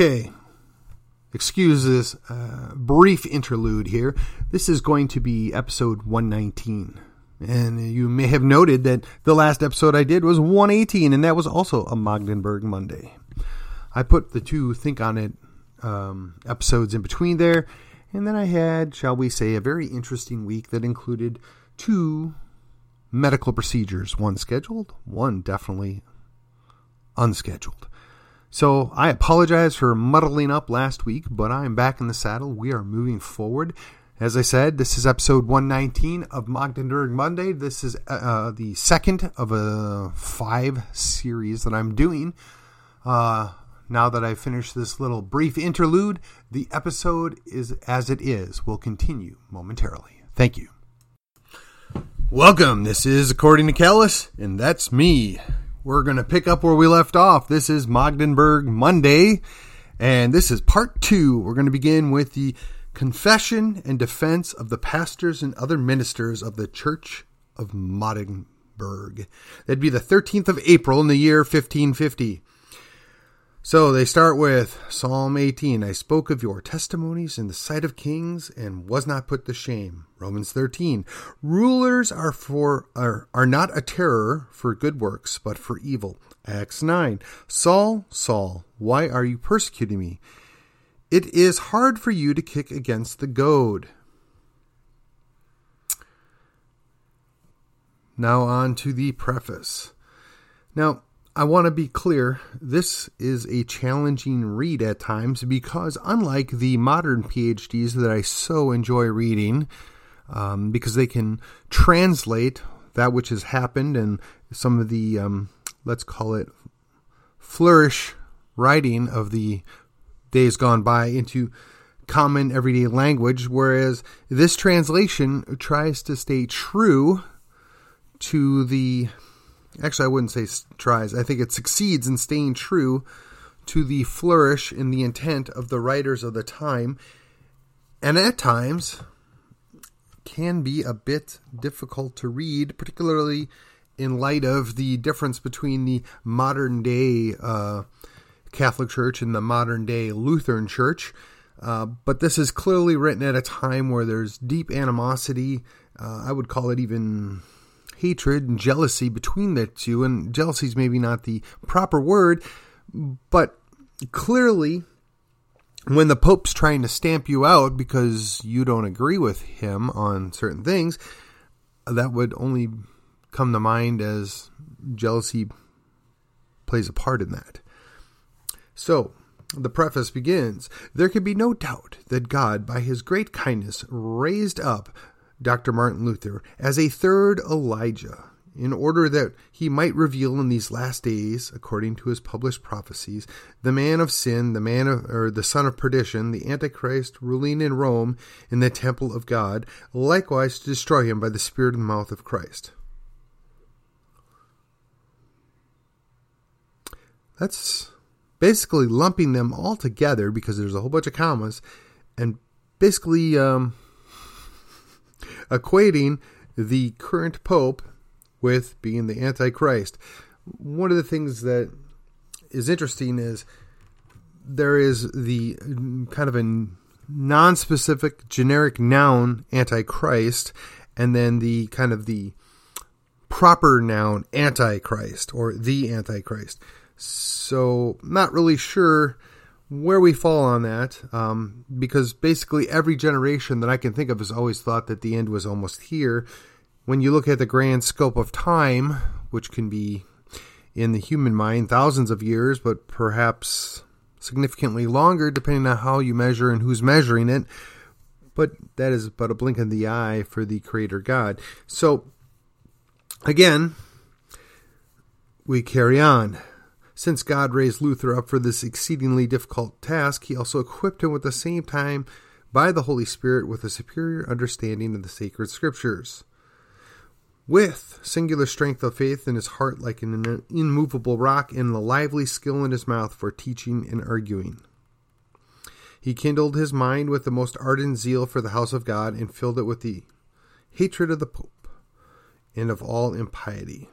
Okay. Excuse this uh, brief interlude here. This is going to be episode 119. And you may have noted that the last episode I did was 118, and that was also a Magdeburg Monday. I put the two Think On It um, episodes in between there, and then I had, shall we say, a very interesting week that included two medical procedures one scheduled, one definitely unscheduled. So I apologize for muddling up last week, but I am back in the saddle. We are moving forward. As I said, this is episode 119 of Magdeburg Monday. This is uh, uh, the second of a five series that I'm doing. Uh, now that I've finished this little brief interlude, the episode is as it is. We'll continue momentarily. Thank you. Welcome. This is According to Callus, and that's me. We're going to pick up where we left off. This is Magdeburg Monday, and this is part two. We're going to begin with the confession and defense of the pastors and other ministers of the Church of Magdeburg. That'd be the 13th of April in the year 1550. So they start with Psalm 18 I spoke of your testimonies in the sight of kings and was not put to shame. Romans 13 Rulers are for are, are not a terror for good works, but for evil. Acts 9 Saul, Saul, why are you persecuting me? It is hard for you to kick against the goad. Now on to the preface. Now, I want to be clear this is a challenging read at times because, unlike the modern PhDs that I so enjoy reading, um, because they can translate that which has happened and some of the, um, let's call it, flourish writing of the days gone by into common everyday language, whereas this translation tries to stay true to the actually, I wouldn't say tries. I think it succeeds in staying true to the flourish and the intent of the writers of the time, and at times can be a bit difficult to read, particularly in light of the difference between the modern day uh, Catholic Church and the modern day Lutheran Church. Uh, but this is clearly written at a time where there's deep animosity. Uh, I would call it even hatred and jealousy between the two. And jealousy is maybe not the proper word, but clearly, when the Pope's trying to stamp you out because you don't agree with him on certain things, that would only come to mind as jealousy plays a part in that. So, the preface begins There can be no doubt that God, by his great kindness, raised up Dr. Martin Luther as a third Elijah, in order that he might reveal in these last days, according to his published prophecies, the man of sin, the man of or the son of perdition, the Antichrist ruling in Rome in the temple of God, likewise to destroy him by the spirit and mouth of Christ. That's basically lumping them all together because there's a whole bunch of commas and basically um, equating the current pope with being the Antichrist. One of the things that is interesting is there is the kind of a non-specific generic noun Antichrist, and then the kind of the proper noun Antichrist or the Antichrist. So, not really sure where we fall on that, um, because basically every generation that I can think of has always thought that the end was almost here. When you look at the grand scope of time, which can be in the human mind thousands of years, but perhaps significantly longer, depending on how you measure and who's measuring it. But that is but a blink of the eye for the Creator God. So, again, we carry on. Since God raised Luther up for this exceedingly difficult task, he also equipped him at the same time by the Holy Spirit with a superior understanding of the sacred scriptures. With singular strength of faith in his heart, like an immovable rock, and a lively skill in his mouth for teaching and arguing. He kindled his mind with the most ardent zeal for the house of God and filled it with the hatred of the Pope and of all impiety.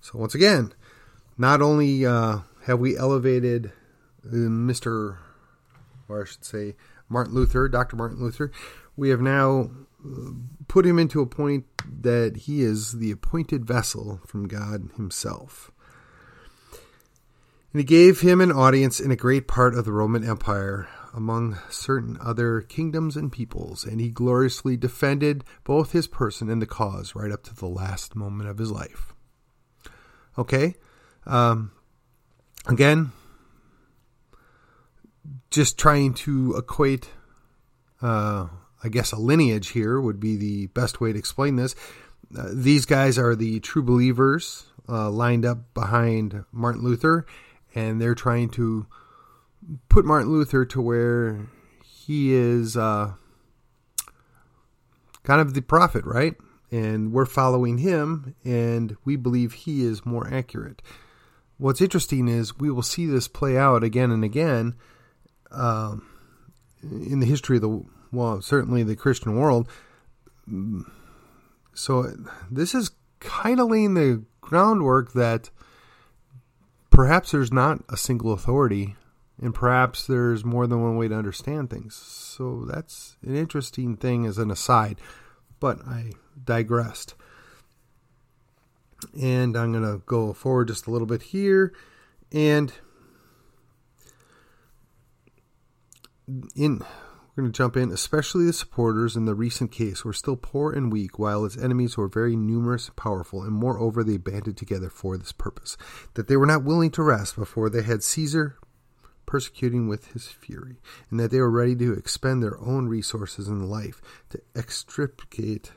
So, once again, not only uh, have we elevated Mr. or I should say, Martin Luther, Dr. Martin Luther, we have now put him into a point that he is the appointed vessel from God Himself. And he gave him an audience in a great part of the Roman Empire among certain other kingdoms and peoples, and he gloriously defended both his person and the cause right up to the last moment of his life. Okay? Um, again, just trying to equate, uh, I guess, a lineage here would be the best way to explain this. Uh, these guys are the true believers uh, lined up behind Martin Luther, and they're trying to put Martin Luther to where he is uh, kind of the prophet, right? And we're following him, and we believe he is more accurate. What's interesting is we will see this play out again and again um, in the history of the well, certainly the Christian world. So this is kind of laying the groundwork that perhaps there's not a single authority and perhaps there's more than one way to understand things. So that's an interesting thing as an aside, but I digressed. And I'm going to go forward just a little bit here and in we're going to jump in, especially the supporters in the recent case were still poor and weak, while its enemies were very numerous and powerful, and moreover they banded together for this purpose, that they were not willing to rest before they had Caesar persecuting with his fury, and that they were ready to expend their own resources and life to extricate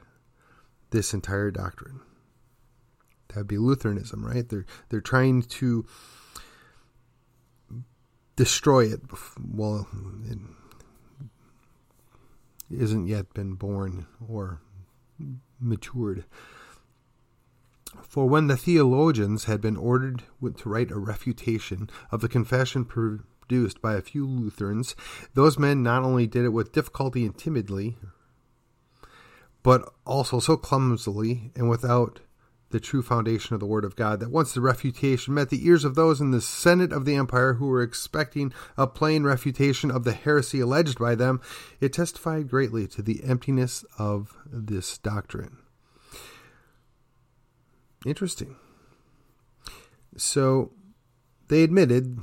this entire doctrine. That would be Lutheranism, right? They're they're trying to destroy it. Well, isn't yet been born or matured. For when the theologians had been ordered to write a refutation of the confession produced by a few Lutherans, those men not only did it with difficulty and timidly, but also so clumsily and without the true foundation of the Word of God, that once the refutation met the ears of those in the Senate of the empire who were expecting a plain refutation of the heresy alleged by them, it testified greatly to the emptiness of this doctrine. Interesting. So they admitted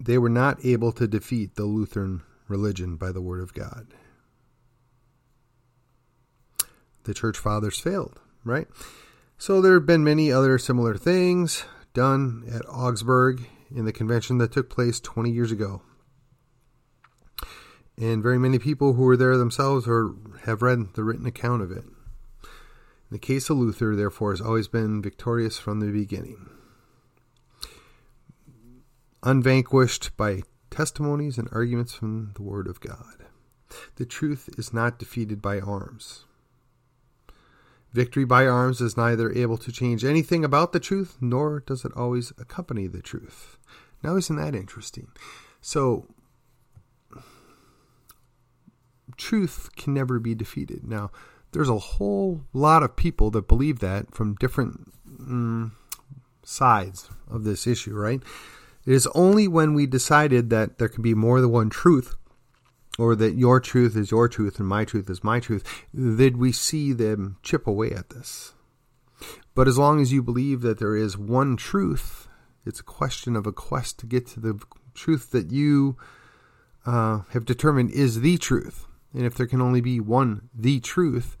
they were not able to defeat the Lutheran religion by the Word of God the church fathers failed, right? So there have been many other similar things done at Augsburg in the convention that took place 20 years ago. And very many people who were there themselves or have read the written account of it. The case of Luther, therefore, has always been victorious from the beginning. Unvanquished by testimonies and arguments from the Word of God. The truth is not defeated by arms. Victory by arms is neither able to change anything about the truth, nor does it always accompany the truth. Now, isn't that interesting? So, truth can never be defeated. Now, there's a whole lot of people that believe that from different mm, sides of this issue, right? It is only when we decided that there can be more than one truth or that your truth is your truth and my truth is my truth, did we see them chip away at this. But as long as you believe that there is one truth, it's a question of a quest to get to the truth that you uh, have determined is the truth. And if there can only be one, the truth,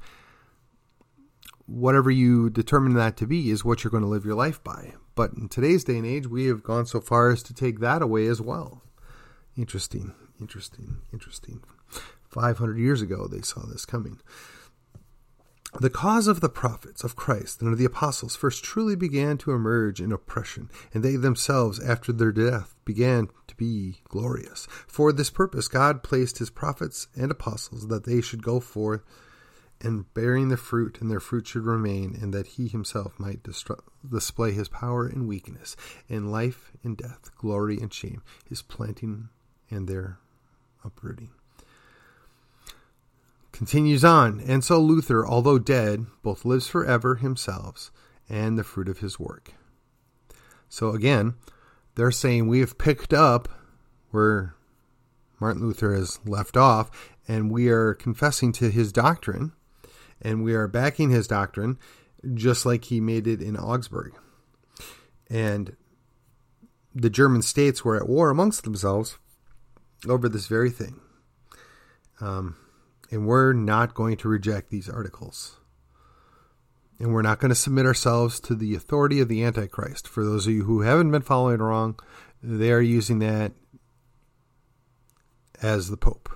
whatever you determine that to be is what you're going to live your life by. But in today's day and age, we have gone so far as to take that away as well. Interesting. Interesting, interesting. 500 years ago, they saw this coming. The cause of the prophets of Christ and of the apostles first truly began to emerge in oppression, and they themselves, after their death, began to be glorious. For this purpose, God placed his prophets and apostles that they should go forth and bearing the fruit, and their fruit should remain, and that he himself might distru- display his power and weakness, in life and death, glory and shame, his planting and their uprooting. Continues on, and so Luther, although dead, both lives forever himself and the fruit of his work. So again, they're saying we have picked up where Martin Luther has left off, and we are confessing to his doctrine, and we are backing his doctrine just like he made it in Augsburg. And the German states were at war amongst themselves over this very thing. Um, and we're not going to reject these articles. And we're not going to submit ourselves to the authority of the Antichrist. For those of you who haven't been following along, they are using that as the Pope.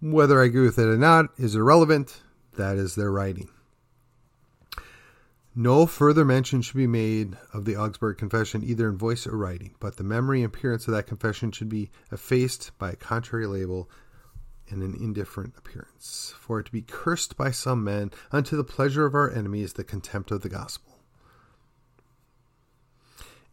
Whether I agree with it or not is irrelevant. That is their writing. No further mention should be made of the Augsburg Confession, either in voice or writing, but the memory and appearance of that confession should be effaced by a contrary label and an indifferent appearance. For it to be cursed by some men unto the pleasure of our enemies, the contempt of the gospel.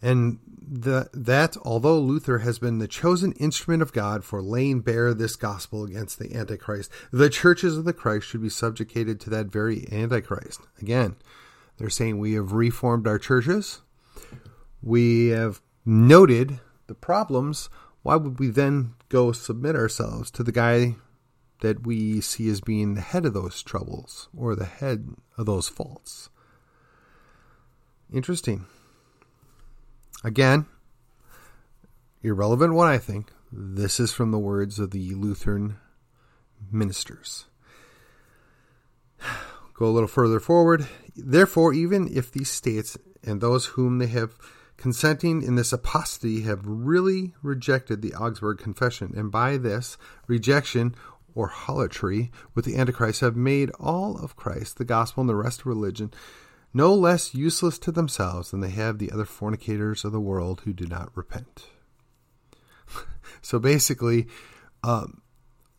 And the, that, although Luther has been the chosen instrument of God for laying bare this gospel against the Antichrist, the churches of the Christ should be subjugated to that very Antichrist. Again, they're saying we have reformed our churches. We have noted the problems. Why would we then go submit ourselves to the guy that we see as being the head of those troubles or the head of those faults? Interesting. Again, irrelevant what I think. This is from the words of the Lutheran ministers. Go a little further forward. Therefore, even if these states and those whom they have consenting in this apostasy have really rejected the Augsburg Confession, and by this rejection or harlotry with the Antichrist have made all of Christ, the gospel, and the rest of religion no less useless to themselves than they have the other fornicators of the world who do not repent. so basically, um,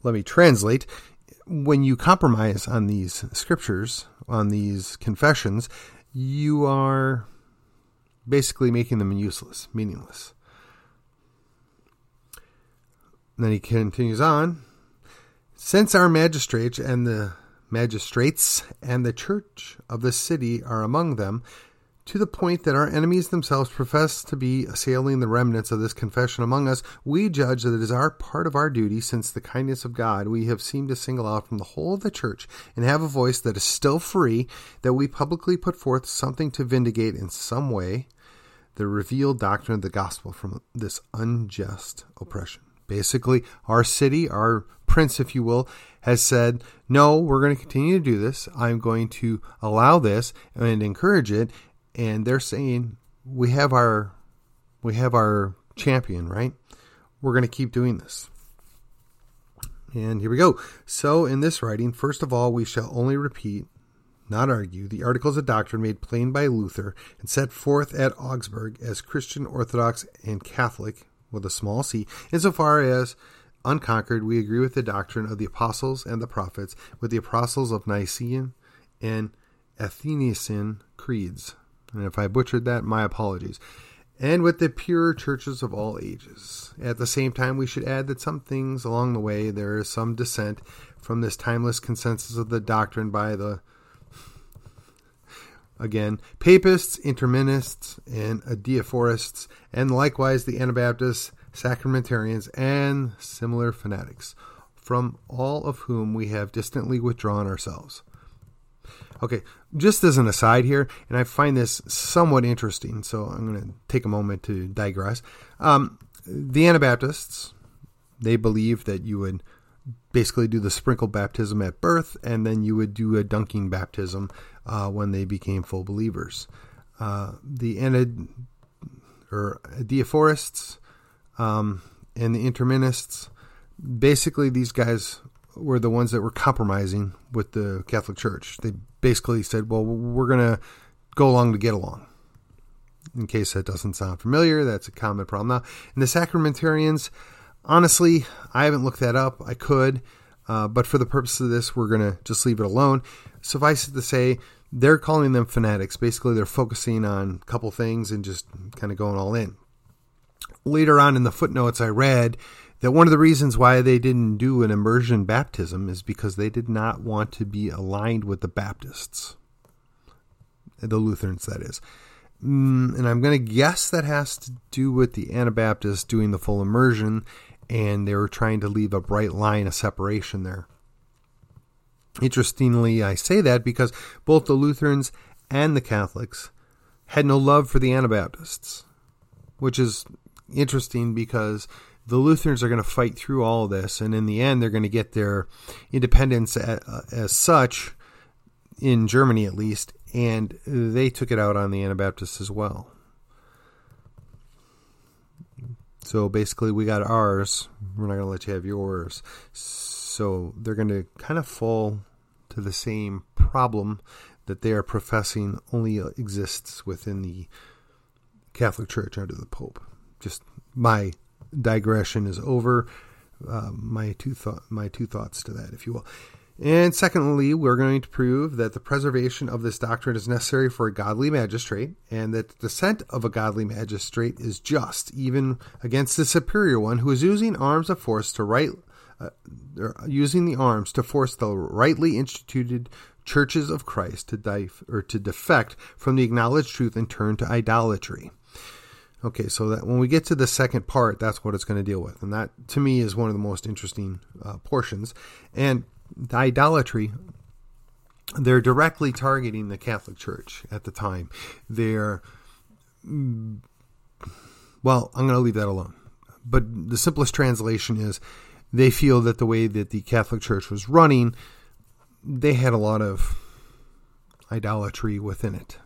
let me translate when you compromise on these scriptures, on these confessions, you are basically making them useless, meaningless. Then he continues on. Since our magistrates and the magistrates and the church of the city are among them, to the point that our enemies themselves profess to be assailing the remnants of this confession among us, we judge that it is our part of our duty, since the kindness of God we have seemed to single out from the whole of the church and have a voice that is still free, that we publicly put forth something to vindicate in some way the revealed doctrine of the gospel from this unjust oppression. Basically, our city, our prince, if you will, has said, no, we're going to continue to do this. I'm going to allow this and encourage it and they're saying we have our we have our champion, right? We're going to keep doing this. And here we go. So in this writing, first of all, we shall only repeat, not argue, the articles of doctrine made plain by Luther and set forth at Augsburg as Christian Orthodox and Catholic with a small c, insofar as unconquered, we agree with the doctrine of the apostles and the prophets, with the apostles of Nicene and Athanasian creeds, and if I butchered that, my apologies. And with the pure churches of all ages. At the same time, we should add that some things along the way there is some dissent from this timeless consensus of the doctrine by the again papists, interminists, and adiaphorists, and likewise the Anabaptists, sacramentarians, and similar fanatics, from all of whom we have distantly withdrawn ourselves. Okay, just as an aside here, and I find this somewhat interesting, so I'm going to take a moment to digress. Um, the Anabaptists, they believe that you would basically do the sprinkle baptism at birth, and then you would do a dunking baptism uh, when they became full believers. Uh, the Anad or Diaphorists um, and the Interminists, basically these guys were the ones that were compromising with the Catholic Church. They basically said, well, we're going to go along to get along. In case that doesn't sound familiar, that's a common problem now. And the sacramentarians, honestly, I haven't looked that up. I could, uh, but for the purpose of this, we're going to just leave it alone. Suffice it to say, they're calling them fanatics. Basically, they're focusing on a couple things and just kind of going all in. Later on in the footnotes, I read that one of the reasons why they didn't do an immersion baptism is because they did not want to be aligned with the Baptists, the Lutherans, that is. Mm, and I'm going to guess that has to do with the Anabaptists doing the full immersion, and they were trying to leave a bright line of separation there. Interestingly, I say that because both the Lutherans and the Catholics had no love for the Anabaptists, which is interesting because the Lutherans are going to fight through all this, and in the end, they're going to get their independence as, as such, in Germany at least, and they took it out on the Anabaptists as well. So basically, we got ours. We're not going to let you have yours. So they're going to kind of fall to the same problem that they are professing only exists within the Catholic Church under the Pope. Just my digression is over. Uh, my two thought my two thoughts to that, if you will. And secondly, we're going to prove that the preservation of this doctrine is necessary for a godly magistrate, and that the descent of a godly magistrate is just, even against the superior one who is using arms of force to right, uh, using the arms to force the rightly instituted churches of Christ to dif- or to defect from the acknowledged truth and turn to idolatry. Okay, so that when we get to the second part, that's what it's going to deal with, and that to me is one of the most interesting uh, portions. And the idolatry, they're directly targeting the Catholic Church at the time. They're mm, well, I'm going to leave that alone. But the simplest translation is they feel that the way that the Catholic Church was running, they had a lot of idolatry within it.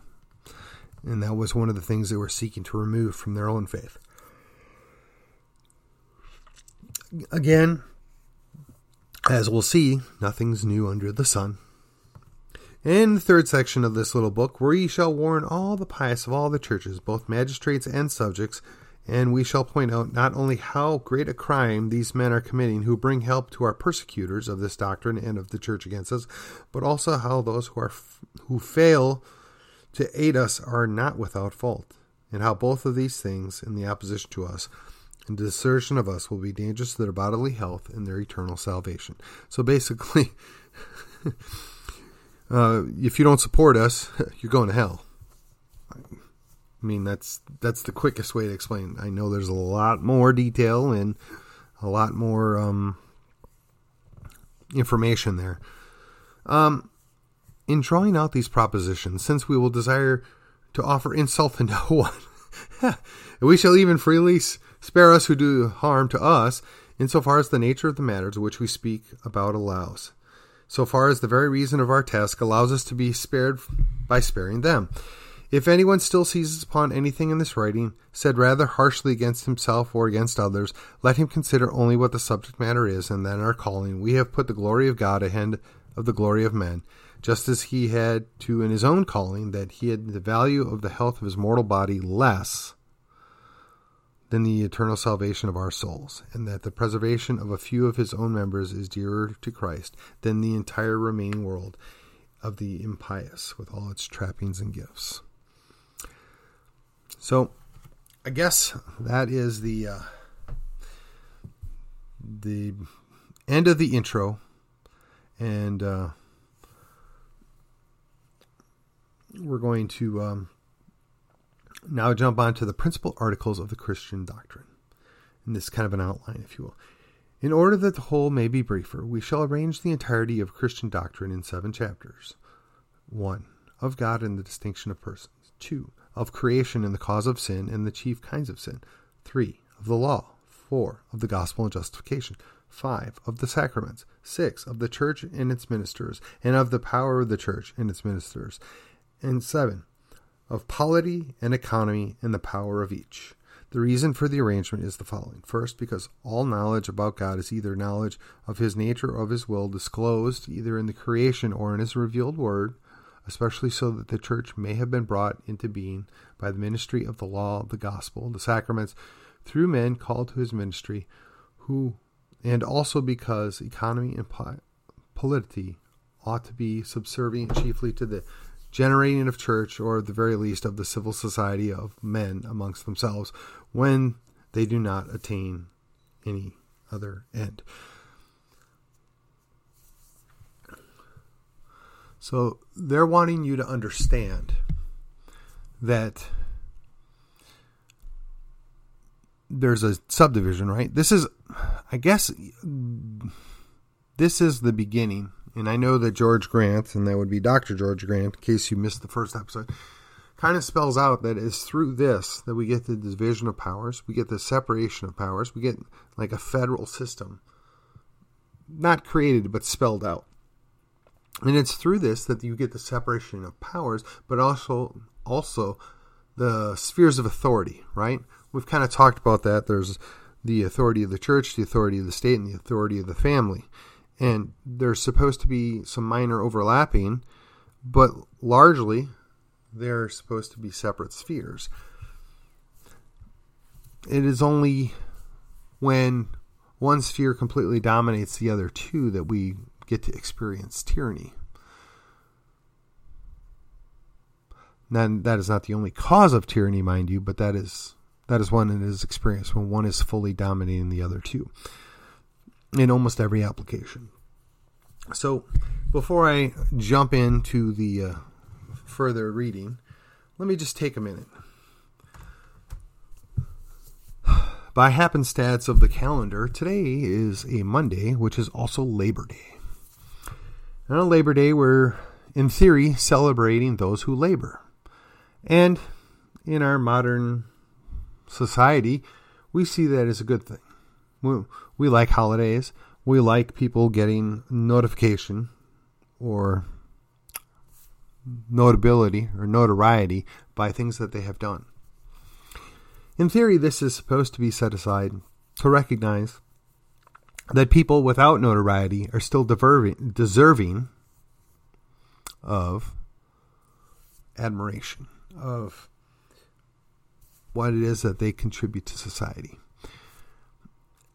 And that was one of the things they were seeking to remove from their own faith. Again, as we'll see, nothing's new under the sun. In the third section of this little book, we shall warn all the pious of all the churches, both magistrates and subjects, and we shall point out not only how great a crime these men are committing who bring help to our persecutors of this doctrine and of the church against us, but also how those who are who fail to aid us are not without fault, and how both of these things, in the opposition to us, and desertion of us, will be dangerous to their bodily health and their eternal salvation. So basically, uh, if you don't support us, you're going to hell. I mean, that's that's the quickest way to explain. I know there's a lot more detail and a lot more um, information there. Um, in drawing out these propositions, since we will desire to offer insult to no one, we shall even freely spare us who do harm to us, insofar as the nature of the matters which we speak about allows, so far as the very reason of our task allows us to be spared by sparing them. If anyone still seizes upon anything in this writing, said rather harshly against himself or against others, let him consider only what the subject matter is, and then our calling. We have put the glory of God ahead of the glory of men just as he had to in his own calling, that he had the value of the health of his mortal body less than the eternal salvation of our souls, and that the preservation of a few of his own members is dearer to Christ than the entire remaining world of the impious with all its trappings and gifts. So, I guess that is the uh, the end of the intro, and uh, we're going to um, now jump on to the principal articles of the Christian doctrine. And this is kind of an outline, if you will. In order that the whole may be briefer, we shall arrange the entirety of Christian doctrine in seven chapters. 1. Of God and the distinction of persons. 2. Of creation and the cause of sin and the chief kinds of sin. 3. Of the law. 4. Of the gospel and justification. 5. Of the sacraments. 6. Of the church and its ministers, and of the power of the church and its ministers and 7. Of polity and economy and the power of each. The reason for the arrangement is the following. First, because all knowledge about God is either knowledge of his nature or of his will disclosed either in the creation or in his revealed word, especially so that the church may have been brought into being by the ministry of the law, the gospel, the sacraments, through men called to his ministry, who, and also because economy and polity ought to be subservient chiefly to the generating of church, or at the very least of the civil society of men amongst themselves, when they do not attain any other end. So they're wanting you to understand that there's a subdivision, right? This is, I guess, this is the beginning and I know that George Grant, and that would be Dr. George Grant, in case you missed the first episode, kind of spells out that it's through this that we get the division of powers, we get the separation of powers, we get like a federal system. Not created, but spelled out. And it's through this that you get the separation of powers, but also also the spheres of authority, right? We've kind of talked about that. There's the authority of the church, the authority of the state, and the authority of the family. And there's supposed to be some minor overlapping, but largely they're supposed to be separate spheres. It is only when one sphere completely dominates the other two that we get to experience tyranny. Then that is not the only cause of tyranny, mind you, but that is that is one that is experienced when one is fully dominating the other two in almost every application. So, before I jump into the uh, further reading, let me just take a minute. By happenstance of the calendar, today is a Monday, which is also Labor Day. And on Labor Day, we're, in theory, celebrating those who labor. And in our modern society, we see that as a good thing. We, we like holidays. We like people getting notification or notability or notoriety by things that they have done. In theory, this is supposed to be set aside to recognize that people without notoriety are still deserving of admiration, of what it is that they contribute to society.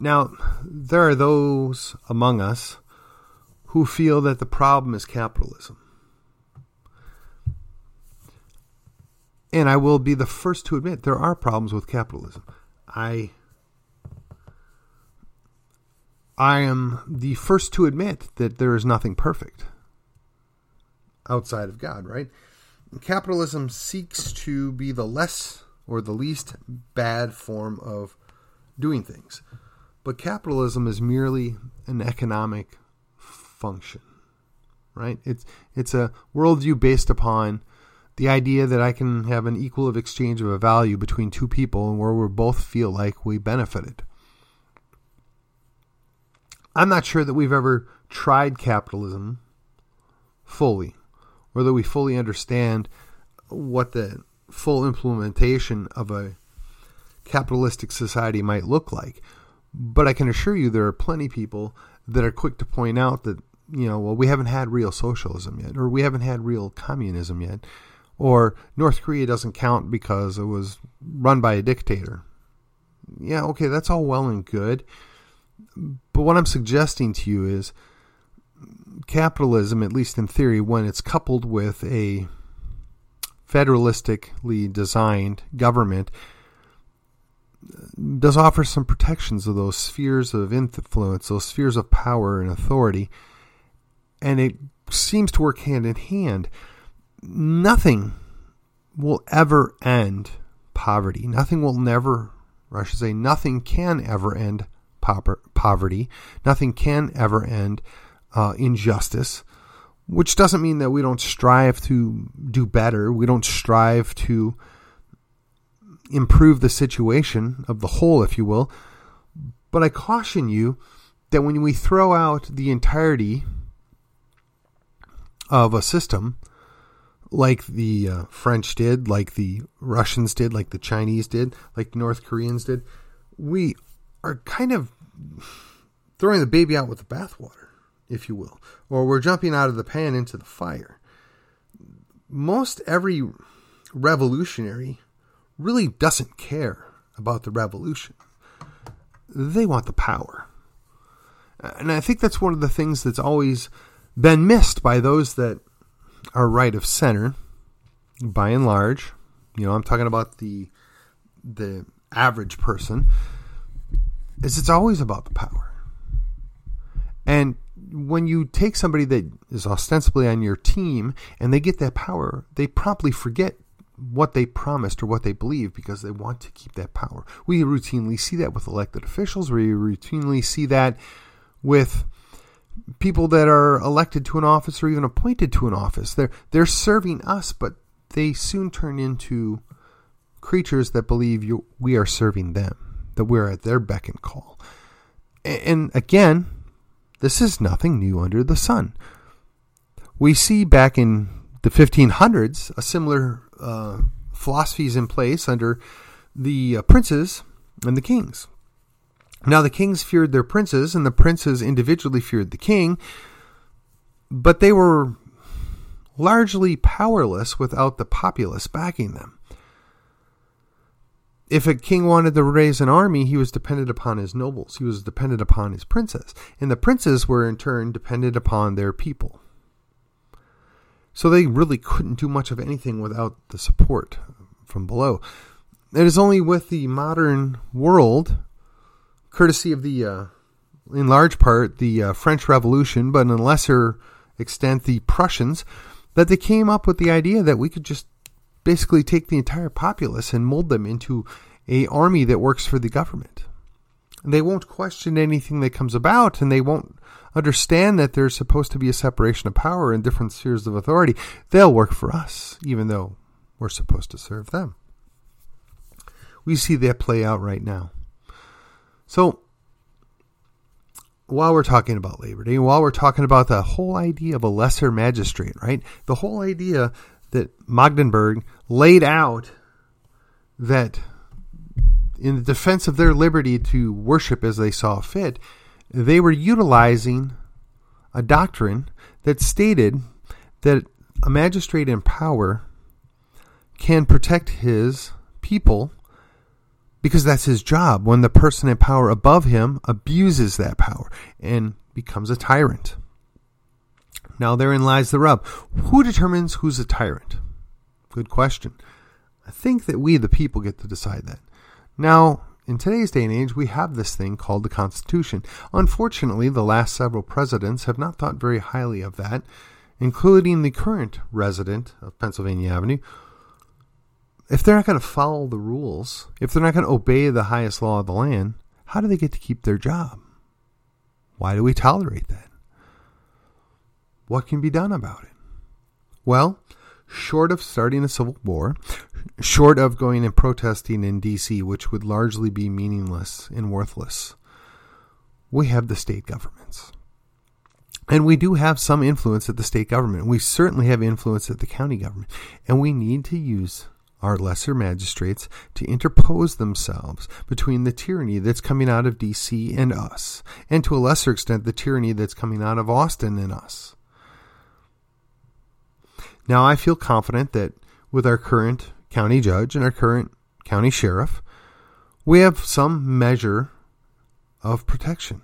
Now, there are those among us who feel that the problem is capitalism. And I will be the first to admit there are problems with capitalism. I I am the first to admit that there is nothing perfect outside of God, right? Capitalism seeks to be the less or the least bad form of doing things. But capitalism is merely an economic function, right? It's it's a worldview based upon the idea that I can have an equal of exchange of a value between two people and where we both feel like we benefited. I'm not sure that we've ever tried capitalism fully, or that we fully understand what the full implementation of a capitalistic society might look like. But I can assure you there are plenty of people that are quick to point out that, you know, well, we haven't had real socialism yet, or we haven't had real communism yet, or North Korea doesn't count because it was run by a dictator. Yeah, okay, that's all well and good. But what I'm suggesting to you is capitalism, at least in theory, when it's coupled with a federalistically designed government, does offer some protections of those spheres of influence, those spheres of power and authority, and it seems to work hand in hand. Nothing will ever end poverty. Nothing will never, I should say, nothing can ever end poverty. Nothing can ever end uh, injustice, which doesn't mean that we don't strive to do better. We don't strive to improve the situation of the whole, if you will. But I caution you that when we throw out the entirety of a system, like the uh, French did, like the Russians did, like the Chinese did, like North Koreans did, we are kind of throwing the baby out with the bathwater, if you will, or we're jumping out of the pan into the fire. Most every revolutionary really doesn't care about the revolution. They want the power. And I think that's one of the things that's always been missed by those that are right of center, by and large. You know, I'm talking about the the average person is it's always about the power. And when you take somebody that is ostensibly on your team and they get that power, they promptly forget what they promised or what they believe because they want to keep that power. We routinely see that with elected officials. We routinely see that with people that are elected to an office or even appointed to an office. They're they're serving us, but they soon turn into creatures that believe you, we are serving them, that we're at their beck and call. And again, this is nothing new under the sun. We see back in the 1500s a similar uh, philosophies in place under the uh, princes and the kings. Now, the kings feared their princes, and the princes individually feared the king, but they were largely powerless without the populace backing them. If a king wanted to raise an army, he was dependent upon his nobles, he was dependent upon his princes, and the princes were in turn dependent upon their people. So they really couldn't do much of anything without the support from below. It is only with the modern world, courtesy of the, uh, in large part, the uh, French Revolution, but in a lesser extent, the Prussians, that they came up with the idea that we could just basically take the entire populace and mold them into a army that works for the government. They won't question anything that comes about, and they won't understand that there's supposed to be a separation of power in different spheres of authority. They'll work for us, even though we're supposed to serve them. We see that play out right now. So, while we're talking about Labor Day, while we're talking about the whole idea of a lesser magistrate, right? The whole idea that Magdeburg laid out that in the defense of their liberty to worship as they saw fit, they were utilizing a doctrine that stated that a magistrate in power can protect his people because that's his job when the person in power above him abuses that power and becomes a tyrant. Now, therein lies the rub. Who determines who's a tyrant? Good question. I think that we, the people, get to decide that. Now, in today's day and age, we have this thing called the Constitution. Unfortunately, the last several presidents have not thought very highly of that, including the current resident of Pennsylvania Avenue. If they're not going to follow the rules, if they're not going to obey the highest law of the land, how do they get to keep their job? Why do we tolerate that? What can be done about it? Well, short of starting a civil war, short of going and protesting in D.C., which would largely be meaningless and worthless, we have the state governments. And we do have some influence at the state government. We certainly have influence at the county government. And we need to use our lesser magistrates to interpose themselves between the tyranny that's coming out of D.C. and us, and to a lesser extent, the tyranny that's coming out of Austin and us. Now, I feel confident that with our current county judge and our current county sheriff, we have some measure of protection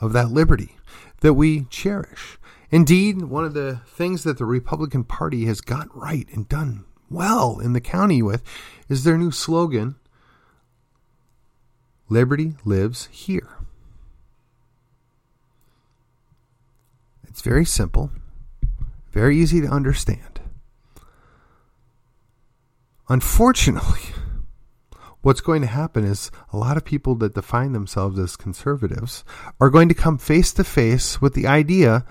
of that liberty that we cherish. Indeed, one of the things that the Republican Party has got right and done well in the county with is their new slogan Liberty lives here. It's very simple, very easy to understand. Unfortunately, what's going to happen is a lot of people that define themselves as conservatives are going to come face to face with the idea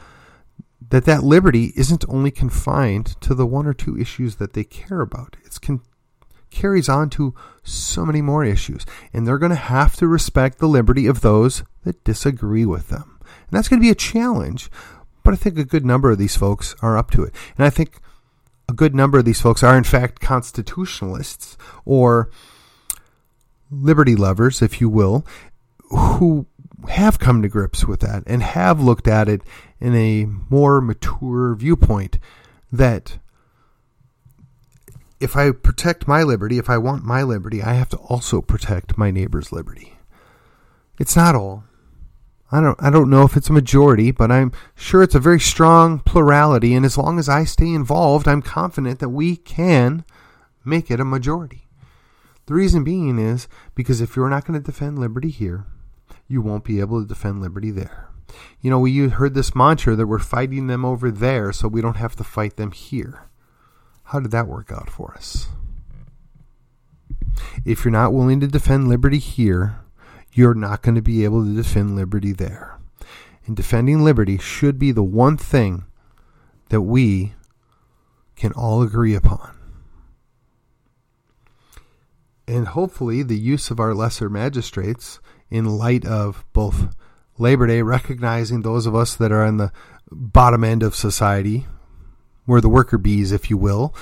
that that liberty isn't only confined to the one or two issues that they care about. It con- carries on to so many more issues, and they're going to have to respect the liberty of those that disagree with them. And that's going to be a challenge, but I think a good number of these folks are up to it. And I think a good number of these folks are, in fact, constitutionalists or liberty lovers, if you will, who have come to grips with that and have looked at it in a more mature viewpoint that if I protect my liberty, if I want my liberty, I have to also protect my neighbor's liberty. It's not all. I don't I don't know if it's a majority, but I'm sure it's a very strong plurality and as long as I stay involved, I'm confident that we can make it a majority. The reason being is because if you're not going to defend liberty here, you won't be able to defend liberty there. You know, we you heard this mantra that we're fighting them over there so we don't have to fight them here. How did that work out for us? If you're not willing to defend liberty here, you're not going to be able to defend liberty there. And defending liberty should be the one thing that we can all agree upon. And hopefully, the use of our lesser magistrates, in light of both Labor Day recognizing those of us that are on the bottom end of society, we're the worker bees, if you will,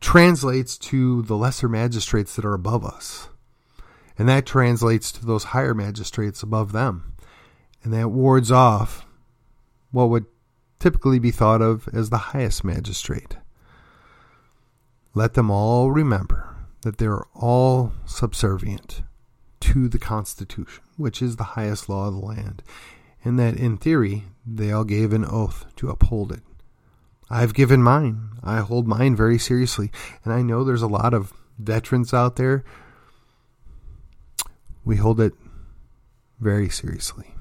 translates to the lesser magistrates that are above us. And that translates to those higher magistrates above them. And that wards off what would typically be thought of as the highest magistrate. Let them all remember that they're all subservient to the Constitution, which is the highest law of the land, and that in theory they all gave an oath to uphold it. I've given mine. I hold mine very seriously, and I know there's a lot of veterans out there. We hold it very seriously.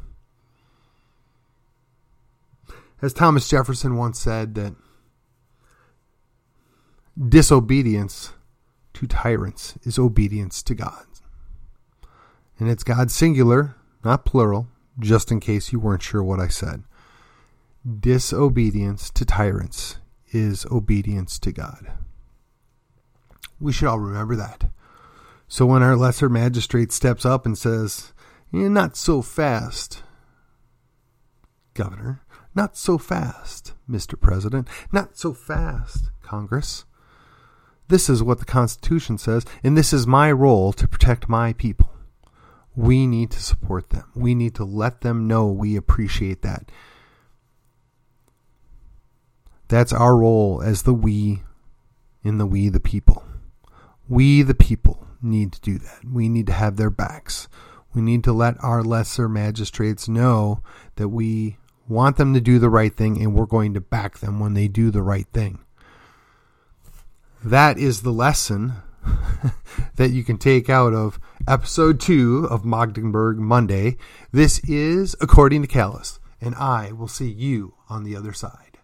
As Thomas Jefferson once said, that disobedience to tyrants is obedience to God. And it's God singular, not plural, just in case you weren't sure what I said. Disobedience to tyrants is obedience to God. We should all remember that. So when our lesser magistrate steps up and says, eh, Not so fast, Governor, not so fast, Mr. President, not so fast, Congress. This is what the Constitution says, and this is my role to protect my people. We need to support them. We need to let them know we appreciate that. That's our role as the we in the we the people. We the people need to do that. We need to have their backs. We need to let our lesser magistrates know that we want them to do the right thing and we're going to back them when they do the right thing. That is the lesson that you can take out of episode two of Magdeburg Monday. This is According to Callus, and I will see you on the other side.